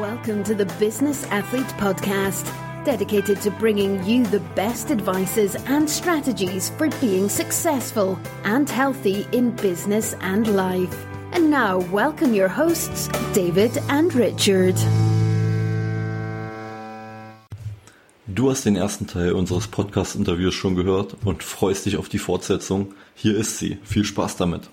Welcome to the Business Athlete Podcast, dedicated to bringing you the best advices and strategies for being successful and healthy in business and life. And now, welcome your hosts, David and Richard. Du hast den ersten Teil unseres Podcast-Interviews schon gehört und freust dich auf die Fortsetzung. Hier ist sie. Viel Spaß damit.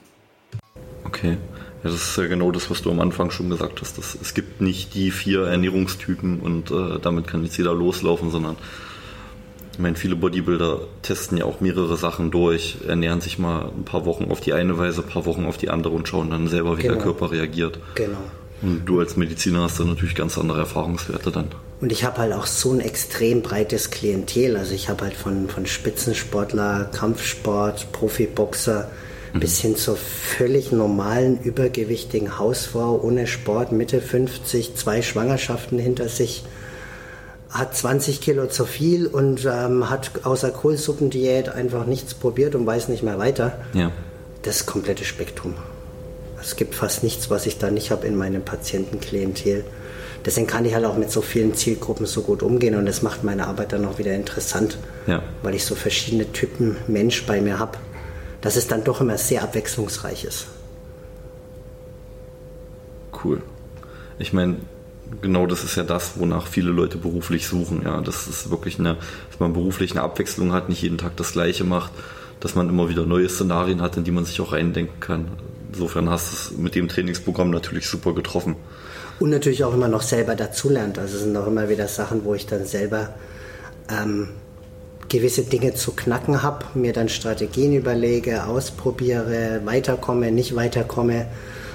Okay. Ja, das ist ja genau das, was du am Anfang schon gesagt hast. Dass es gibt nicht die vier Ernährungstypen und äh, damit kann jetzt jeder loslaufen, sondern ich meine, viele Bodybuilder testen ja auch mehrere Sachen durch, ernähren sich mal ein paar Wochen auf die eine Weise, ein paar Wochen auf die andere und schauen dann selber, wie genau. der Körper reagiert. Genau. Und du als Mediziner hast dann natürlich ganz andere Erfahrungswerte dann. Und ich habe halt auch so ein extrem breites Klientel. Also ich habe halt von, von Spitzensportler, Kampfsport, Profiboxer, mhm. bis hin zur völlig normalen, übergewichtigen Hausfrau ohne Sport, Mitte 50, zwei Schwangerschaften hinter sich, hat 20 Kilo zu viel und ähm, hat außer Kohlsuppendiät einfach nichts probiert und weiß nicht mehr weiter. Ja. Das komplette Spektrum. Es gibt fast nichts, was ich da nicht habe in meinem Patientenklientel. Deswegen kann ich halt auch mit so vielen Zielgruppen so gut umgehen und das macht meine Arbeit dann auch wieder interessant, ja. weil ich so verschiedene Typen Mensch bei mir habe dass es dann doch immer sehr abwechslungsreich ist. Cool. Ich meine, genau das ist ja das, wonach viele Leute beruflich suchen. Ja, das ist wirklich eine, dass man beruflich eine Abwechslung hat, nicht jeden Tag das Gleiche macht, dass man immer wieder neue Szenarien hat, in die man sich auch reindenken kann. Insofern hast du es mit dem Trainingsprogramm natürlich super getroffen. Und natürlich auch immer noch selber dazulernt. Also es sind auch immer wieder Sachen, wo ich dann selber ähm, gewisse Dinge zu knacken habe, mir dann Strategien überlege, ausprobiere, weiterkomme, nicht weiterkomme,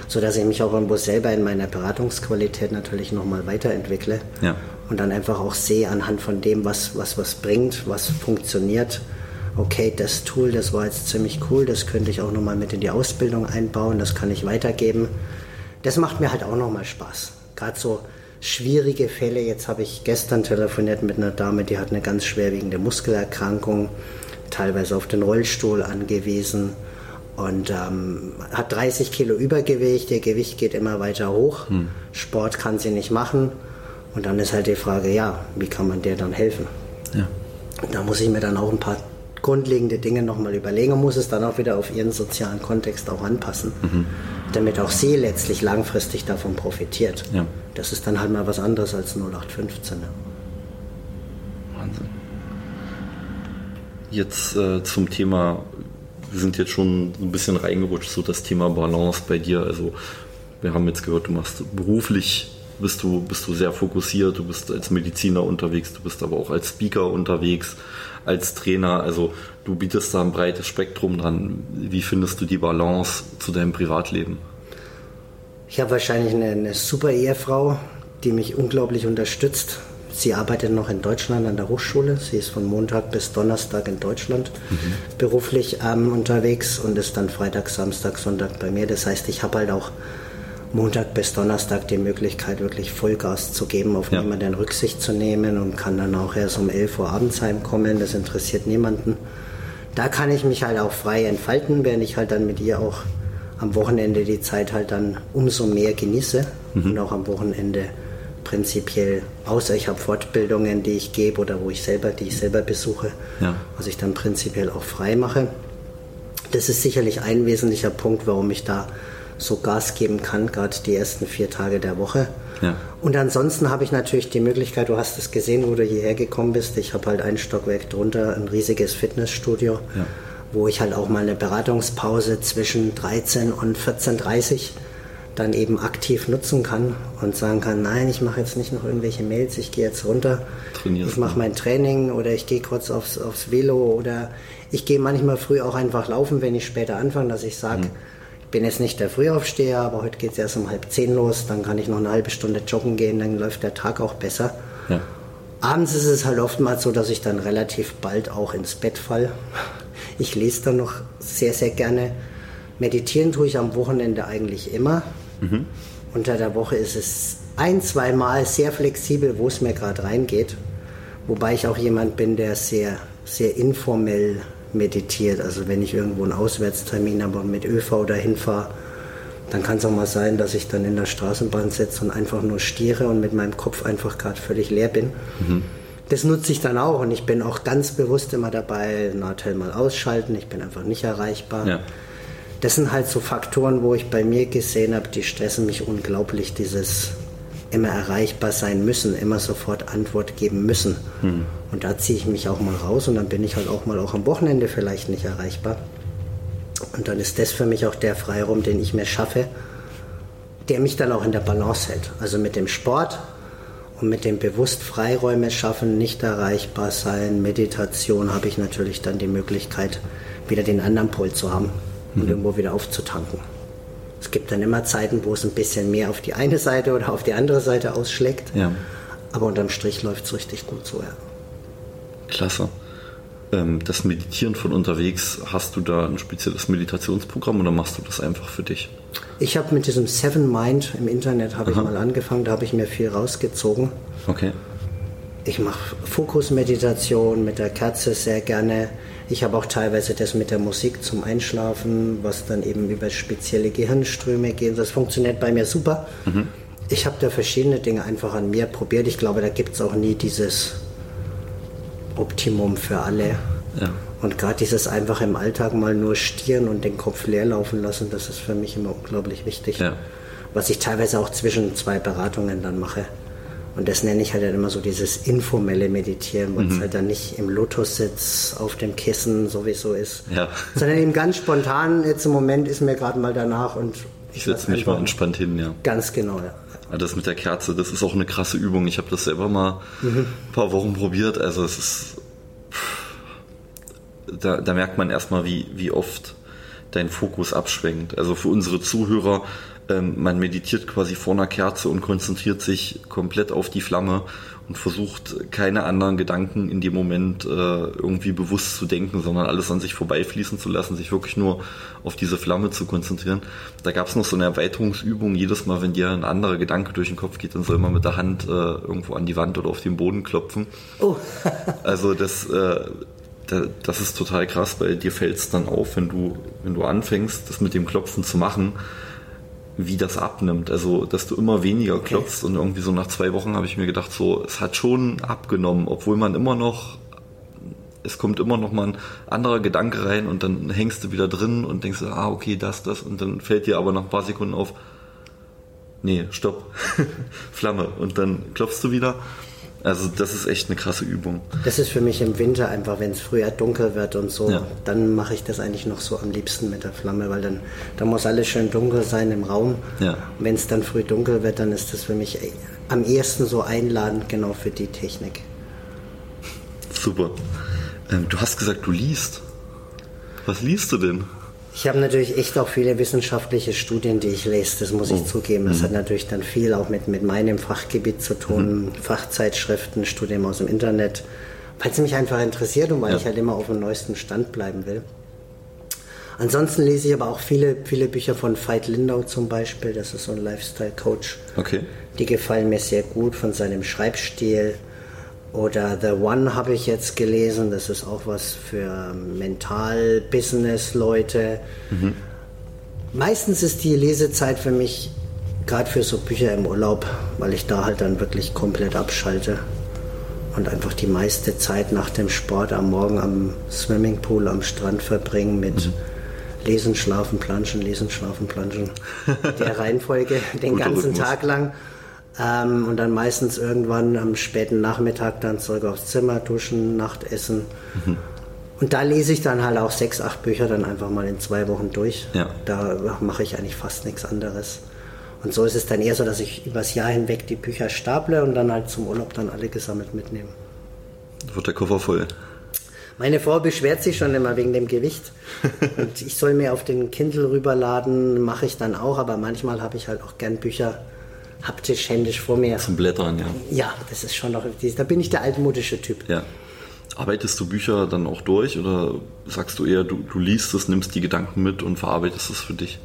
sodass ich mich auch irgendwo selber in meiner Beratungsqualität natürlich nochmal weiterentwickle ja. und dann einfach auch sehe anhand von dem, was, was was bringt, was funktioniert. Okay, das Tool, das war jetzt ziemlich cool, das könnte ich auch nochmal mit in die Ausbildung einbauen, das kann ich weitergeben. Das macht mir halt auch nochmal Spaß. Gerade so schwierige Fälle. Jetzt habe ich gestern telefoniert mit einer Dame, die hat eine ganz schwerwiegende Muskelerkrankung, teilweise auf den Rollstuhl angewiesen und ähm, hat 30 Kilo Übergewicht. Ihr Gewicht geht immer weiter hoch. Hm. Sport kann sie nicht machen. Und dann ist halt die Frage, ja, wie kann man der dann helfen? Ja. Da muss ich mir dann auch ein paar grundlegende Dinge nochmal überlegen und muss es dann auch wieder auf ihren sozialen Kontext auch anpassen. Mhm damit auch sie letztlich langfristig davon profitiert. Ja. Das ist dann halt mal was anderes als 0815. Ne? Wahnsinn. Jetzt äh, zum Thema, wir sind jetzt schon ein bisschen reingerutscht, so das Thema Balance bei dir. Also wir haben jetzt gehört, du machst beruflich, bist du, bist du sehr fokussiert, du bist als Mediziner unterwegs, du bist aber auch als Speaker unterwegs, als Trainer. Also du bietest da ein breites Spektrum dran. Wie findest du die Balance zu deinem Privatleben? Ich habe wahrscheinlich eine, eine, super Ehefrau, die mich unglaublich unterstützt. Sie arbeitet noch in Deutschland an der Hochschule. Sie ist von Montag bis Donnerstag in Deutschland mhm. beruflich ähm, unterwegs und ist dann Freitag, Samstag, Sonntag bei mir. Das heißt, ich habe halt auch Montag bis Donnerstag die Möglichkeit, wirklich Vollgas zu geben, auf ja. niemanden Rücksicht zu nehmen und kann dann auch erst um 11 Uhr abends heimkommen. Das interessiert niemanden. Da kann ich mich halt auch frei entfalten, während ich halt dann mit ihr auch am Wochenende die Zeit halt dann umso mehr genieße mhm. und auch am Wochenende prinzipiell, außer ich habe Fortbildungen, die ich gebe oder wo ich selber, die ich selber besuche, ja. was ich dann prinzipiell auch frei mache. Das ist sicherlich ein wesentlicher Punkt, warum ich da so Gas geben kann, gerade die ersten vier Tage der Woche. Ja. Und ansonsten habe ich natürlich die Möglichkeit, du hast es gesehen, wo du hierher gekommen bist. Ich habe halt ein Stockwerk drunter, ein riesiges Fitnessstudio. Ja wo ich halt auch mal eine Beratungspause zwischen 13 und 14.30 dann eben aktiv nutzen kann und sagen kann, nein, ich mache jetzt nicht noch irgendwelche Mails, ich gehe jetzt runter, Trainierst ich mache mein Training oder ich gehe kurz aufs, aufs Velo oder ich gehe manchmal früh auch einfach laufen, wenn ich später anfange, dass ich sage, mhm. Ich bin jetzt nicht der Frühaufsteher, aber heute geht es erst um halb zehn los, dann kann ich noch eine halbe Stunde joggen gehen, dann läuft der Tag auch besser. Ja. Abends ist es halt oftmals so, dass ich dann relativ bald auch ins Bett fall. Ich lese dann noch sehr, sehr gerne. Meditieren tue ich am Wochenende eigentlich immer. Mhm. Unter der Woche ist es ein, zwei Mal sehr flexibel, wo es mir gerade reingeht. Wobei ich auch jemand bin, der sehr, sehr informell meditiert. Also wenn ich irgendwo einen Auswärtstermin habe und mit ÖV dahin fahre, Dann kann es auch mal sein, dass ich dann in der Straßenbahn sitze und einfach nur stiere und mit meinem Kopf einfach gerade völlig leer bin. Mhm. Das nutze ich dann auch und ich bin auch ganz bewusst immer dabei, Nahtel mal ausschalten, ich bin einfach nicht erreichbar. Ja. Das sind halt so Faktoren, wo ich bei mir gesehen habe, die stressen mich unglaublich, dieses immer erreichbar sein müssen, immer sofort Antwort geben müssen. Mhm. Und da ziehe ich mich auch mal raus und dann bin ich halt auch mal auch am Wochenende vielleicht nicht erreichbar. Und dann ist das für mich auch der Freiraum, den ich mir schaffe, der mich dann auch in der Balance hält. Also mit dem Sport und mit dem bewusst Freiräume schaffen, nicht erreichbar sein, Meditation, habe ich natürlich dann die Möglichkeit, wieder den anderen Pol zu haben und mhm. irgendwo wieder aufzutanken. Es gibt dann immer Zeiten, wo es ein bisschen mehr auf die eine Seite oder auf die andere Seite ausschlägt. Ja. Aber unterm Strich läuft es richtig gut so, ja. Klasse. Ähm, das Meditieren von unterwegs, hast du da ein spezielles Meditationsprogramm oder machst du das einfach für dich? Ich habe mit diesem Seven Mind im Internet habe ich mal angefangen, da habe ich mir viel rausgezogen. Okay. Ich mache Fokusmeditation mit der Kerze sehr gerne. Ich habe auch teilweise das mit der Musik zum Einschlafen, was dann eben über spezielle Gehirnströme geht. Das funktioniert bei mir super. Mhm. Ich habe da verschiedene Dinge einfach an mir probiert. Ich glaube, da gibt es auch nie dieses Optimum für alle. Ja. Und gerade dieses einfach im Alltag mal nur stieren und den Kopf leer laufen lassen, das ist für mich immer unglaublich wichtig. Ja. Was ich teilweise auch zwischen zwei Beratungen dann mache. Und das nenne ich halt immer so dieses informelle Meditieren, wo mhm. es halt dann nicht im Lotus-Sitz auf dem Kissen sowieso ist, ja. sondern eben ganz spontan, jetzt im Moment ist mir gerade mal danach und ich setze mich mal entspannt hin, ja. Ganz genau, ja. Das mit der Kerze, das ist auch eine krasse Übung. Ich habe das selber mal mhm. ein paar Wochen probiert. Also es ist. Da, da merkt man erstmal, wie, wie oft dein Fokus abschwenkt. Also für unsere Zuhörer, man meditiert quasi vor einer Kerze und konzentriert sich komplett auf die Flamme und versucht keine anderen Gedanken in dem Moment äh, irgendwie bewusst zu denken, sondern alles an sich vorbeifließen zu lassen, sich wirklich nur auf diese Flamme zu konzentrieren. Da gab es noch so eine Erweiterungsübung, jedes Mal, wenn dir ein anderer Gedanke durch den Kopf geht, dann soll man mit der Hand äh, irgendwo an die Wand oder auf den Boden klopfen. Oh. also das, äh, das ist total krass, weil dir fällt es dann auf, wenn du, wenn du anfängst, das mit dem Klopfen zu machen wie das abnimmt. Also, dass du immer weniger klopfst okay. und irgendwie so nach zwei Wochen habe ich mir gedacht, so, es hat schon abgenommen, obwohl man immer noch, es kommt immer noch mal ein anderer Gedanke rein und dann hängst du wieder drin und denkst, ah, okay, das, das und dann fällt dir aber nach ein paar Sekunden auf, nee, stopp, Flamme und dann klopfst du wieder also das ist echt eine krasse Übung. Das ist für mich im Winter einfach, wenn es früher dunkel wird und so, ja. dann mache ich das eigentlich noch so am liebsten mit der Flamme, weil dann, dann muss alles schön dunkel sein im Raum. Ja. Wenn es dann früh dunkel wird, dann ist das für mich am ehesten so einladend genau für die Technik. Super. Ähm, du hast gesagt, du liest. Was liest du denn? Ich habe natürlich echt auch viele wissenschaftliche Studien, die ich lese, das muss ich oh. zugeben. Das mhm. hat natürlich dann viel auch mit, mit meinem Fachgebiet zu tun, mhm. Fachzeitschriften, Studien aus dem Internet, weil es mich einfach interessiert und weil ja. ich halt immer auf dem neuesten Stand bleiben will. Ansonsten lese ich aber auch viele, viele Bücher von Veit Lindau zum Beispiel, das ist so ein Lifestyle-Coach. Okay. Die gefallen mir sehr gut von seinem Schreibstil. Oder The One habe ich jetzt gelesen, das ist auch was für Mental-Business-Leute. Mhm. Meistens ist die Lesezeit für mich gerade für so Bücher im Urlaub, weil ich da halt dann wirklich komplett abschalte und einfach die meiste Zeit nach dem Sport am Morgen am Swimmingpool am Strand verbringen mit mhm. Lesen, Schlafen, Planschen, Lesen, Schlafen, Planschen. Der Reihenfolge den ganzen Rhythmus. Tag lang. Ähm, und dann meistens irgendwann am späten Nachmittag dann zurück aufs Zimmer, duschen, Nachtessen. Mhm. Und da lese ich dann halt auch sechs, acht Bücher dann einfach mal in zwei Wochen durch. Ja. Da mache ich eigentlich fast nichts anderes. Und so ist es dann eher so, dass ich übers Jahr hinweg die Bücher staple und dann halt zum Urlaub dann alle gesammelt mitnehme. Wird der Koffer voll? Meine Frau beschwert sich schon immer wegen dem Gewicht. und ich soll mir auf den Kindle rüberladen, mache ich dann auch, aber manchmal habe ich halt auch gern Bücher haptisch, händisch vor mir. Zum Blättern, ja. Ja, das ist schon noch, da bin ich der altmodische Typ. Ja. Arbeitest du Bücher dann auch durch oder sagst du eher, du, du liest es, nimmst die Gedanken mit und verarbeitest es für dich?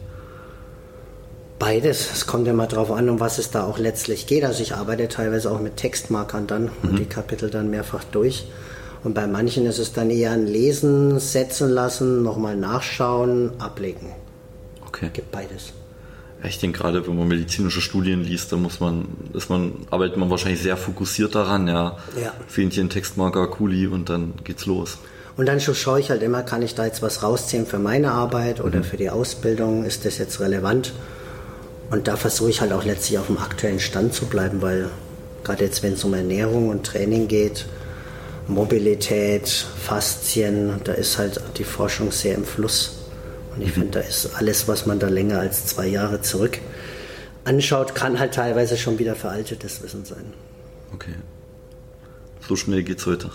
Beides. Es kommt immer darauf an, um was es da auch letztlich geht. Also ich arbeite teilweise auch mit Textmarkern dann mhm. und die Kapitel dann mehrfach durch. Und bei manchen ist es dann eher ein Lesen, setzen lassen, nochmal nachschauen, ablegen. Okay. Gibt beides. Ich denke gerade, wenn man medizinische Studien liest, dann muss man, ist man, arbeitet man wahrscheinlich sehr fokussiert daran, ja. Ja. Ein Textmarker, Kuli und dann geht's los. Und dann schaue ich halt immer, kann ich da jetzt was rausziehen für meine Arbeit oder für die Ausbildung? Ist das jetzt relevant? Und da versuche ich halt auch letztlich auf dem aktuellen Stand zu bleiben, weil gerade jetzt, wenn es um Ernährung und Training geht, Mobilität, Faszien, da ist halt die Forschung sehr im Fluss. Und ich finde, da ist alles, was man da länger als zwei Jahre zurück anschaut, kann halt teilweise schon wieder veraltetes Wissen sein. Okay. So schnell geht's heute.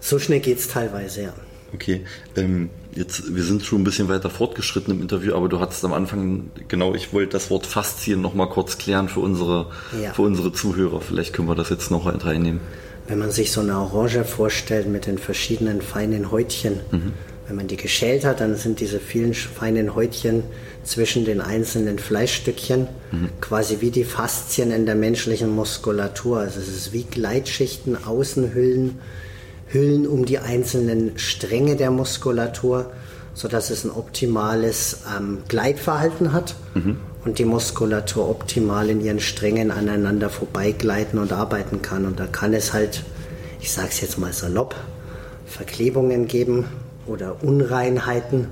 So schnell geht's teilweise, ja. Okay, ähm, jetzt, wir sind schon ein bisschen weiter fortgeschritten im Interview, aber du hattest am Anfang, genau, ich wollte das Wort Faszien nochmal kurz klären für unsere, Ja. für unsere Zuhörer. Vielleicht können wir das jetzt noch reinnehmen. Wenn man sich so eine Orange vorstellt mit den verschiedenen feinen Häutchen, wenn man die geschält hat, dann sind diese vielen feinen Häutchen zwischen den einzelnen Fleischstückchen quasi wie die Faszien in der menschlichen Muskulatur. Also es ist wie Gleitschichten, Außenhüllen, Hüllen um die einzelnen Stränge der Muskulatur, sodass es ein optimales ähm, Gleitverhalten hat und die Muskulatur optimal in ihren Strängen aneinander vorbeigleiten und arbeiten kann. Und da kann es halt, ich sage es jetzt mal salopp, Verklebungen geben oder Unreinheiten,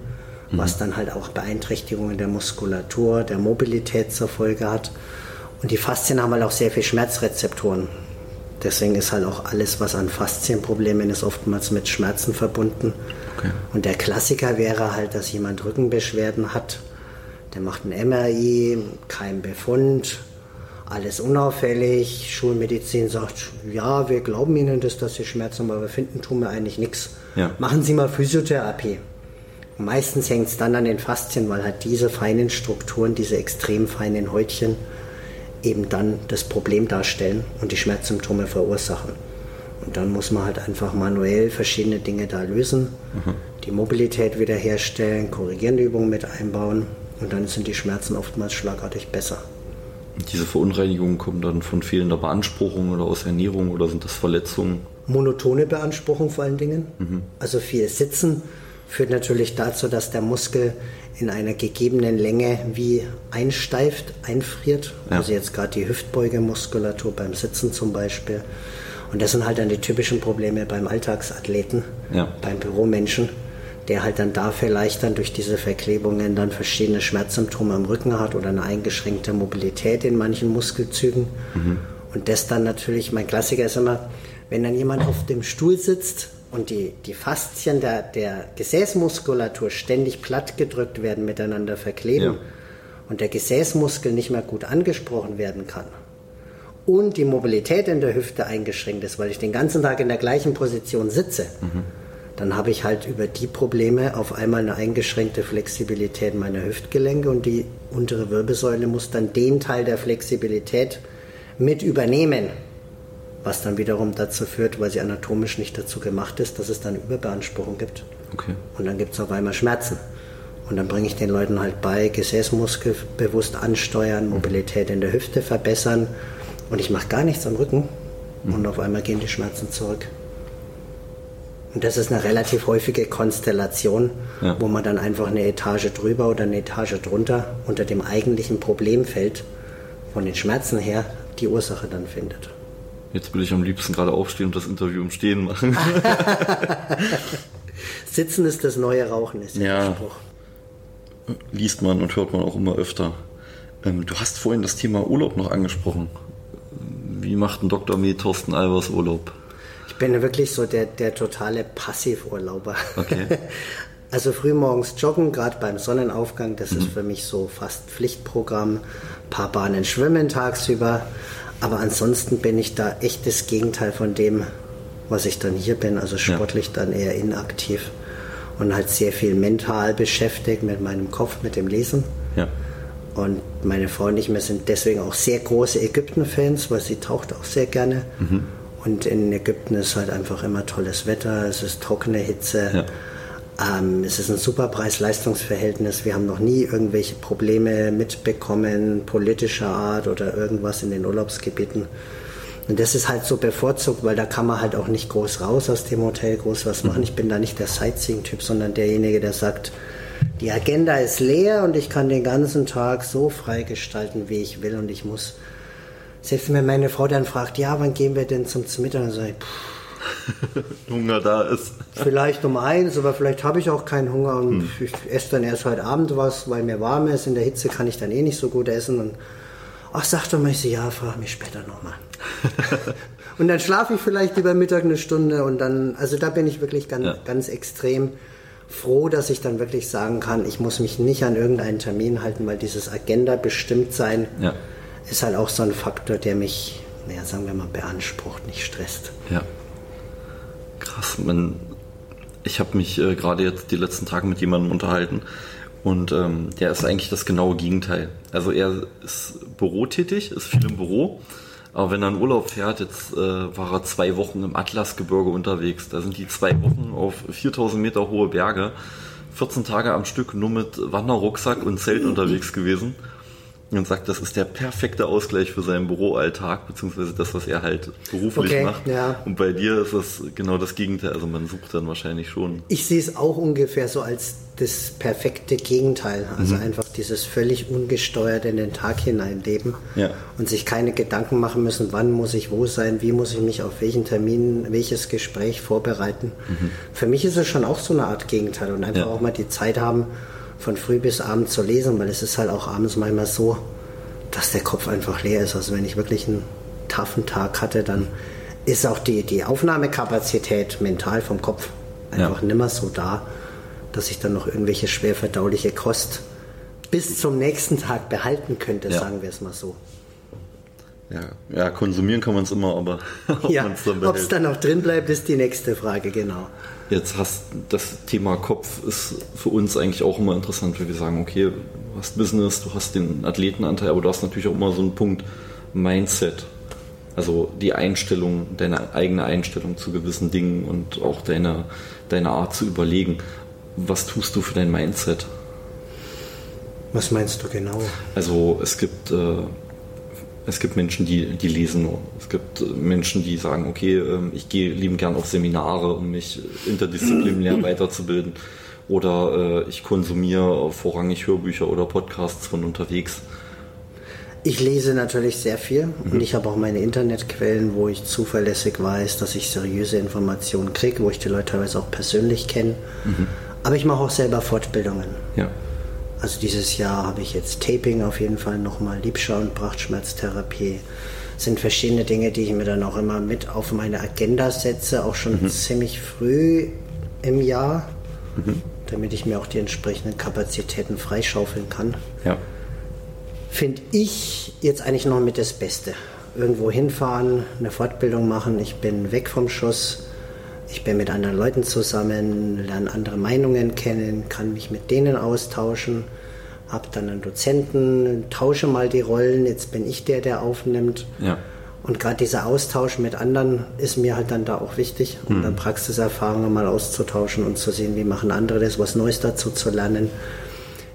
was dann halt auch Beeinträchtigungen der Muskulatur, der Mobilität zur Folge hat. Und die Faszien haben halt auch sehr viel Schmerzrezeptoren. Deswegen ist halt auch alles, was an Faszienproblemen ist, oftmals mit Schmerzen verbunden. Okay. Und der Klassiker wäre halt, dass jemand Rückenbeschwerden hat. Der macht ein MRI, kein Befund, alles unauffällig. Schulmedizin sagt, ja, wir glauben Ihnen das, dass Sie Schmerzen haben, aber wir finden, tun wir eigentlich nichts. Ja. Machen Sie mal Physiotherapie. Und meistens hängt es dann an den Faszien, weil halt diese feinen Strukturen, diese extrem feinen Häutchen eben dann das Problem darstellen und die Schmerzsymptome verursachen. Und dann muss man halt einfach manuell verschiedene Dinge da lösen, die Mobilität wiederherstellen, korrigierende Übungen mit einbauen und dann sind die Schmerzen oftmals schlagartig besser. Diese Verunreinigungen kommen dann von fehlender Beanspruchung oder aus Ernährung oder sind das Verletzungen? monotone Beanspruchung vor allen Dingen. Also viel Sitzen führt natürlich dazu, dass der Muskel in einer gegebenen Länge wie einsteift, einfriert. Ja. Also jetzt gerade die Hüftbeugemuskulatur beim Sitzen zum Beispiel. Und das sind halt dann die typischen Probleme beim Alltagsathleten, Ja. beim Büromenschen, der halt dann da vielleicht dann durch diese Verklebungen dann verschiedene Schmerzsymptome am Rücken hat oder eine eingeschränkte Mobilität in manchen Muskelzügen. Und das dann natürlich, mein Klassiker ist immer, wenn dann jemand auf dem Stuhl sitzt und die, die Faszien der, der Gesäßmuskulatur ständig platt gedrückt werden, miteinander verkleben Ja. und der Gesäßmuskel nicht mehr gut angesprochen werden kann und die Mobilität in der Hüfte eingeschränkt ist, weil ich den ganzen Tag in der gleichen Position sitze, dann habe ich halt über die Probleme auf einmal eine eingeschränkte Flexibilität meiner Hüftgelenke und die untere Wirbelsäule muss dann den Teil der Flexibilität mit übernehmen, was dann wiederum dazu führt, weil sie anatomisch nicht dazu gemacht ist, dass es dann Überbeanspruchung gibt. Okay. Und dann gibt es auf einmal Schmerzen. Und dann bringe ich den Leuten halt bei, Gesäßmuskel bewusst ansteuern, Mobilität in der Hüfte verbessern. Und ich mache gar nichts am Rücken. Und auf einmal gehen die Schmerzen zurück. Und das ist eine relativ häufige Konstellation, Ja. wo man dann einfach eine Etage drüber oder eine Etage drunter unter dem eigentlichen Problemfeld von den Schmerzen her die Ursache dann findet. Jetzt will ich am liebsten gerade aufstehen und das Interview im Stehen machen. Sitzen ist das neue Rauchen, ist ja der Spruch. Liest man und hört man auch immer öfter. Ähm, du hast vorhin das Thema Urlaub noch angesprochen. Wie macht ein Dr. Med Thorsten Albers Urlaub? Ich bin wirklich so der, der totale Passivurlauber. Okay. Also frühmorgens joggen, gerade beim Sonnenaufgang, das ist für mich so fast Pflichtprogramm. Ein paar Bahnen schwimmen tagsüber. Aber ansonsten bin ich da echt das Gegenteil von dem, was ich dann hier bin. Also sportlich dann eher inaktiv. Und halt sehr viel mental beschäftigt mit meinem Kopf, mit dem Lesen. Ja. Und meine Frau und ich, wir sind deswegen auch sehr große Ägypten-Fans, weil sie taucht auch sehr gerne. Und in Ägypten ist halt einfach immer tolles Wetter, es ist trockene Hitze, ähm, es ist ein super Preis-Leistungs-Verhältnis. Wir haben noch nie irgendwelche Probleme mitbekommen, politischer Art oder irgendwas in den Urlaubsgebieten. Und das ist halt so bevorzugt, weil da kann man halt auch nicht groß raus aus dem Hotel, groß was machen. Ich bin da nicht der Sightseeing-Typ, sondern derjenige, der sagt, die Agenda ist leer und ich kann den ganzen Tag so frei gestalten, wie ich will und ich muss, selbst wenn meine Frau dann fragt, ja, wann gehen wir denn zum Mittag, dann sage ich, pff, Hunger da ist. Vielleicht um eins, aber vielleicht habe ich auch keinen Hunger und hm. ich esse dann erst heute Abend was, weil mir warm ist. In der Hitze kann ich dann eh nicht so gut essen. Und ach, sag doch mal, ich so, ja, frag mich später nochmal. und dann schlafe ich vielleicht über Mittag eine Stunde und dann, also da bin ich wirklich ganz, ja. ganz extrem froh, dass ich dann wirklich sagen kann, ich muss mich nicht an irgendeinen Termin halten, weil dieses Agenda bestimmt sein ja. Ist halt auch so ein Faktor, der mich, naja, sagen wir mal, beansprucht, nicht stresst. Ja. Krass, man, ich habe mich äh, gerade jetzt die letzten Tage mit jemandem unterhalten und ähm, der ist eigentlich das genaue Gegenteil. Also er ist bürotätig, ist viel im Büro aber wenn er in Urlaub fährt, jetzt äh, war er zwei Wochen im Atlasgebirge unterwegs. Da sind die zwei Wochen auf 4000 Meter hohe Berge, 14 Tage am Stück nur mit Wanderrucksack und Zelt unterwegs gewesen. Und sagt, das ist der perfekte Ausgleich für seinen Büroalltag, beziehungsweise das, was er halt beruflich okay, macht. Ja. Und bei dir ist das genau das Gegenteil. Also man sucht dann wahrscheinlich schon. Ich sehe es auch ungefähr so als das perfekte Gegenteil. Also mhm. einfach dieses völlig ungesteuert in den Tag hineinleben ja. und sich keine Gedanken machen müssen, wann muss ich wo sein, wie muss ich mich auf welchen Termin, welches Gespräch vorbereiten. Mhm. Für mich ist es schon auch so eine Art Gegenteil und einfach ja. auch mal die Zeit haben, von früh bis abend zu lesen, weil es ist halt auch abends manchmal so, dass der Kopf einfach leer ist. Also wenn ich wirklich einen taffen Tag hatte, dann ist auch die, die Aufnahmekapazität mental vom Kopf einfach ja. nimmer so da dass ich dann noch irgendwelche schwer verdauliche Kost bis zum nächsten Tag behalten könnte, ja. sagen wir es mal so. Ja, ja konsumieren kann man es immer, aber ob ja, ob es dann noch drin bleibt, ist die nächste Frage, genau. Jetzt hast das Thema Kopf ist für uns eigentlich auch immer interessant, weil wir sagen, okay, du hast Business, du hast den Athletenanteil, aber du hast natürlich auch immer so einen Punkt Mindset. Also die Einstellung, deine eigene Einstellung zu gewissen Dingen und auch deine, deine Art zu überlegen. Was tust du für dein Mindset? Was meinst du genau? Also es gibt, äh, es gibt Menschen, die, die lesen nur. Es gibt äh, Menschen, die sagen, okay, äh, ich gehe lieben gern auf Seminare, um mich interdisziplinär weiterzubilden. Oder äh, ich konsumiere vorrangig Hörbücher oder Podcasts von unterwegs. Ich lese natürlich sehr viel mhm. und ich habe auch meine Internetquellen, wo ich zuverlässig weiß, dass ich seriöse Informationen kriege, wo ich die Leute teilweise auch persönlich kenne. Mhm. Aber ich mache auch selber Fortbildungen. Ja. Also dieses Jahr habe ich jetzt Taping auf jeden Fall nochmal, Liebschau- und Prachtschmerztherapie. Das sind verschiedene Dinge, die ich mir dann auch immer mit auf meine Agenda setze, auch schon mhm. ziemlich früh im Jahr, mhm. damit ich mir auch die entsprechenden Kapazitäten freischaufeln kann. Ja. Finde ich jetzt eigentlich noch mit das Beste. Irgendwo hinfahren, eine Fortbildung machen, ich bin weg vom Schuss ich bin mit anderen Leuten zusammen, lerne andere Meinungen kennen, kann mich mit denen austauschen, habe dann einen Dozenten, tausche mal die Rollen, jetzt bin ich der, der aufnimmt. Ja. Und gerade dieser Austausch mit anderen ist mir halt dann da auch wichtig, um mhm. dann Praxiserfahrungen mal auszutauschen und zu sehen, wie machen andere das, was Neues dazu zu lernen.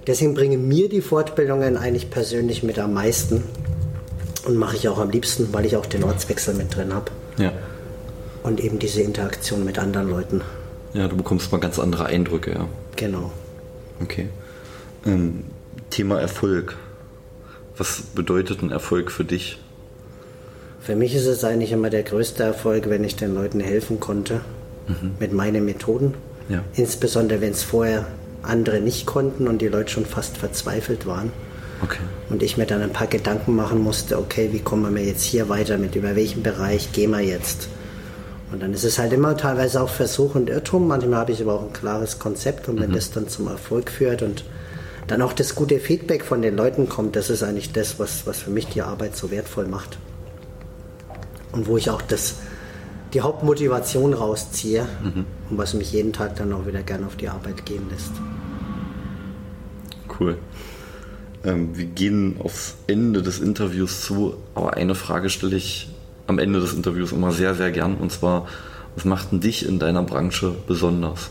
Deswegen bringen mir die Fortbildungen eigentlich persönlich mit am meisten und mache ich auch am liebsten, weil ich auch den Ortswechsel mit drin habe. Ja und eben diese Interaktion mit anderen Leuten. Ja, du bekommst mal ganz andere Eindrücke, ja. Genau. Okay. Ähm, Thema Erfolg. Was bedeutet ein Erfolg für dich? Für mich ist es eigentlich immer der größte Erfolg, wenn ich den Leuten helfen konnte mhm. mit meinen Methoden. Ja. Insbesondere wenn es vorher andere nicht konnten und die Leute schon fast verzweifelt waren. Okay. Und ich mir dann ein paar Gedanken machen musste, okay, wie kommen wir jetzt hier weiter mit, über welchen Bereich gehen wir jetzt? Und dann ist es halt immer teilweise auch Versuch und Irrtum. Manchmal habe ich aber auch ein klares Konzept und wenn mhm. das dann zum Erfolg führt und dann auch das gute Feedback von den Leuten kommt, das ist eigentlich das, was, was für mich die Arbeit so wertvoll macht. Und wo ich auch das, die Hauptmotivation rausziehe mhm. und was mich jeden Tag dann auch wieder gerne auf die Arbeit gehen lässt. Cool. Ähm, wir gehen aufs Ende des Interviews zu, aber eine Frage stelle ich am Ende des Interviews immer sehr, sehr gern. Und zwar, was macht denn dich in deiner Branche besonders?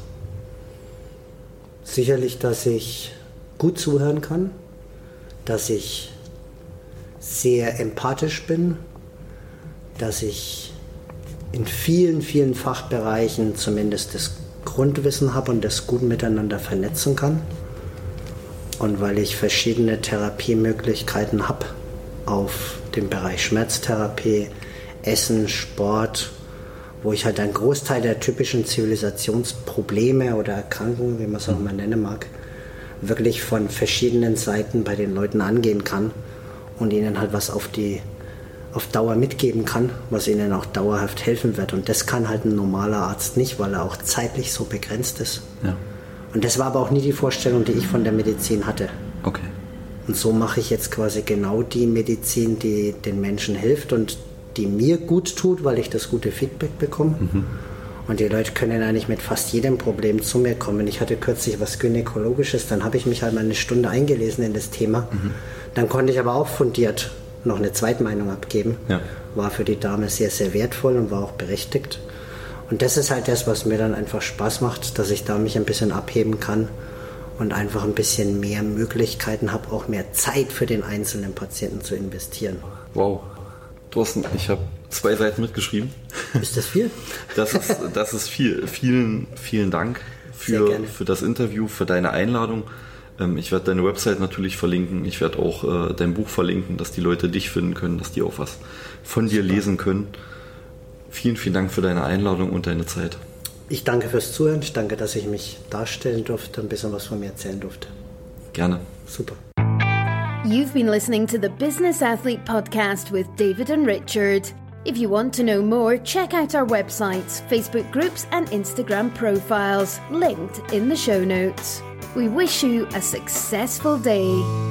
Sicherlich, dass ich gut zuhören kann, dass ich sehr empathisch bin, dass ich in vielen, vielen Fachbereichen zumindest das Grundwissen habe und das gut miteinander vernetzen kann. und weil ich verschiedene Therapiemöglichkeiten habe auf dem Bereich Schmerztherapie, Essen, Sport, wo ich halt einen Großteil der typischen Zivilisationsprobleme oder Erkrankungen, wie man es auch mal nennen mag, wirklich von verschiedenen Seiten bei den Leuten angehen kann und ihnen halt was auf die auf Dauer mitgeben kann, was ihnen auch dauerhaft helfen wird. Und das kann halt ein normaler Arzt nicht, weil er auch zeitlich so begrenzt ist. Ja. Und das war aber auch nie die Vorstellung, die ich von der Medizin hatte. Okay. Und so mache ich jetzt quasi genau die Medizin, die den Menschen hilft und die mir gut tut, weil ich das gute Feedback bekomme. Mhm. Und die Leute können eigentlich mit fast jedem Problem zu mir kommen. Ich hatte kürzlich was Gynäkologisches, dann habe ich mich halt mal eine Stunde eingelesen in das Thema. Mhm. Dann konnte ich aber auch fundiert noch eine Zweitmeinung abgeben. Ja. War für die Dame sehr, sehr wertvoll und war auch berechtigt. Und das ist halt das, was mir dann einfach Spaß macht, dass ich da mich ein bisschen abheben kann und einfach ein bisschen mehr Möglichkeiten habe, auch mehr Zeit für den einzelnen Patienten zu investieren. Wow. Thorsten, ich habe zwei Seiten mitgeschrieben. Ist das viel? Das ist, das ist viel. Vielen, vielen Dank für, für das Interview, für deine Einladung. Ähm, ich werde deine Website natürlich verlinken. Ich werde auch äh, dein Buch verlinken, dass die Leute dich finden können, dass die auch was von dir Super. lesen können. Vielen, vielen Dank für deine Einladung und deine Zeit. Ich danke fürs Zuhören. Ich danke, dass ich mich darstellen durfte und ein bisschen was von mir erzählen durfte. Gerne. Super. You've been listening to the Business Athlete Podcast with David and Richard. If you want to know more, check out our websites, Facebook groups, and Instagram profiles, linked in the show notes. We wish you a successful day.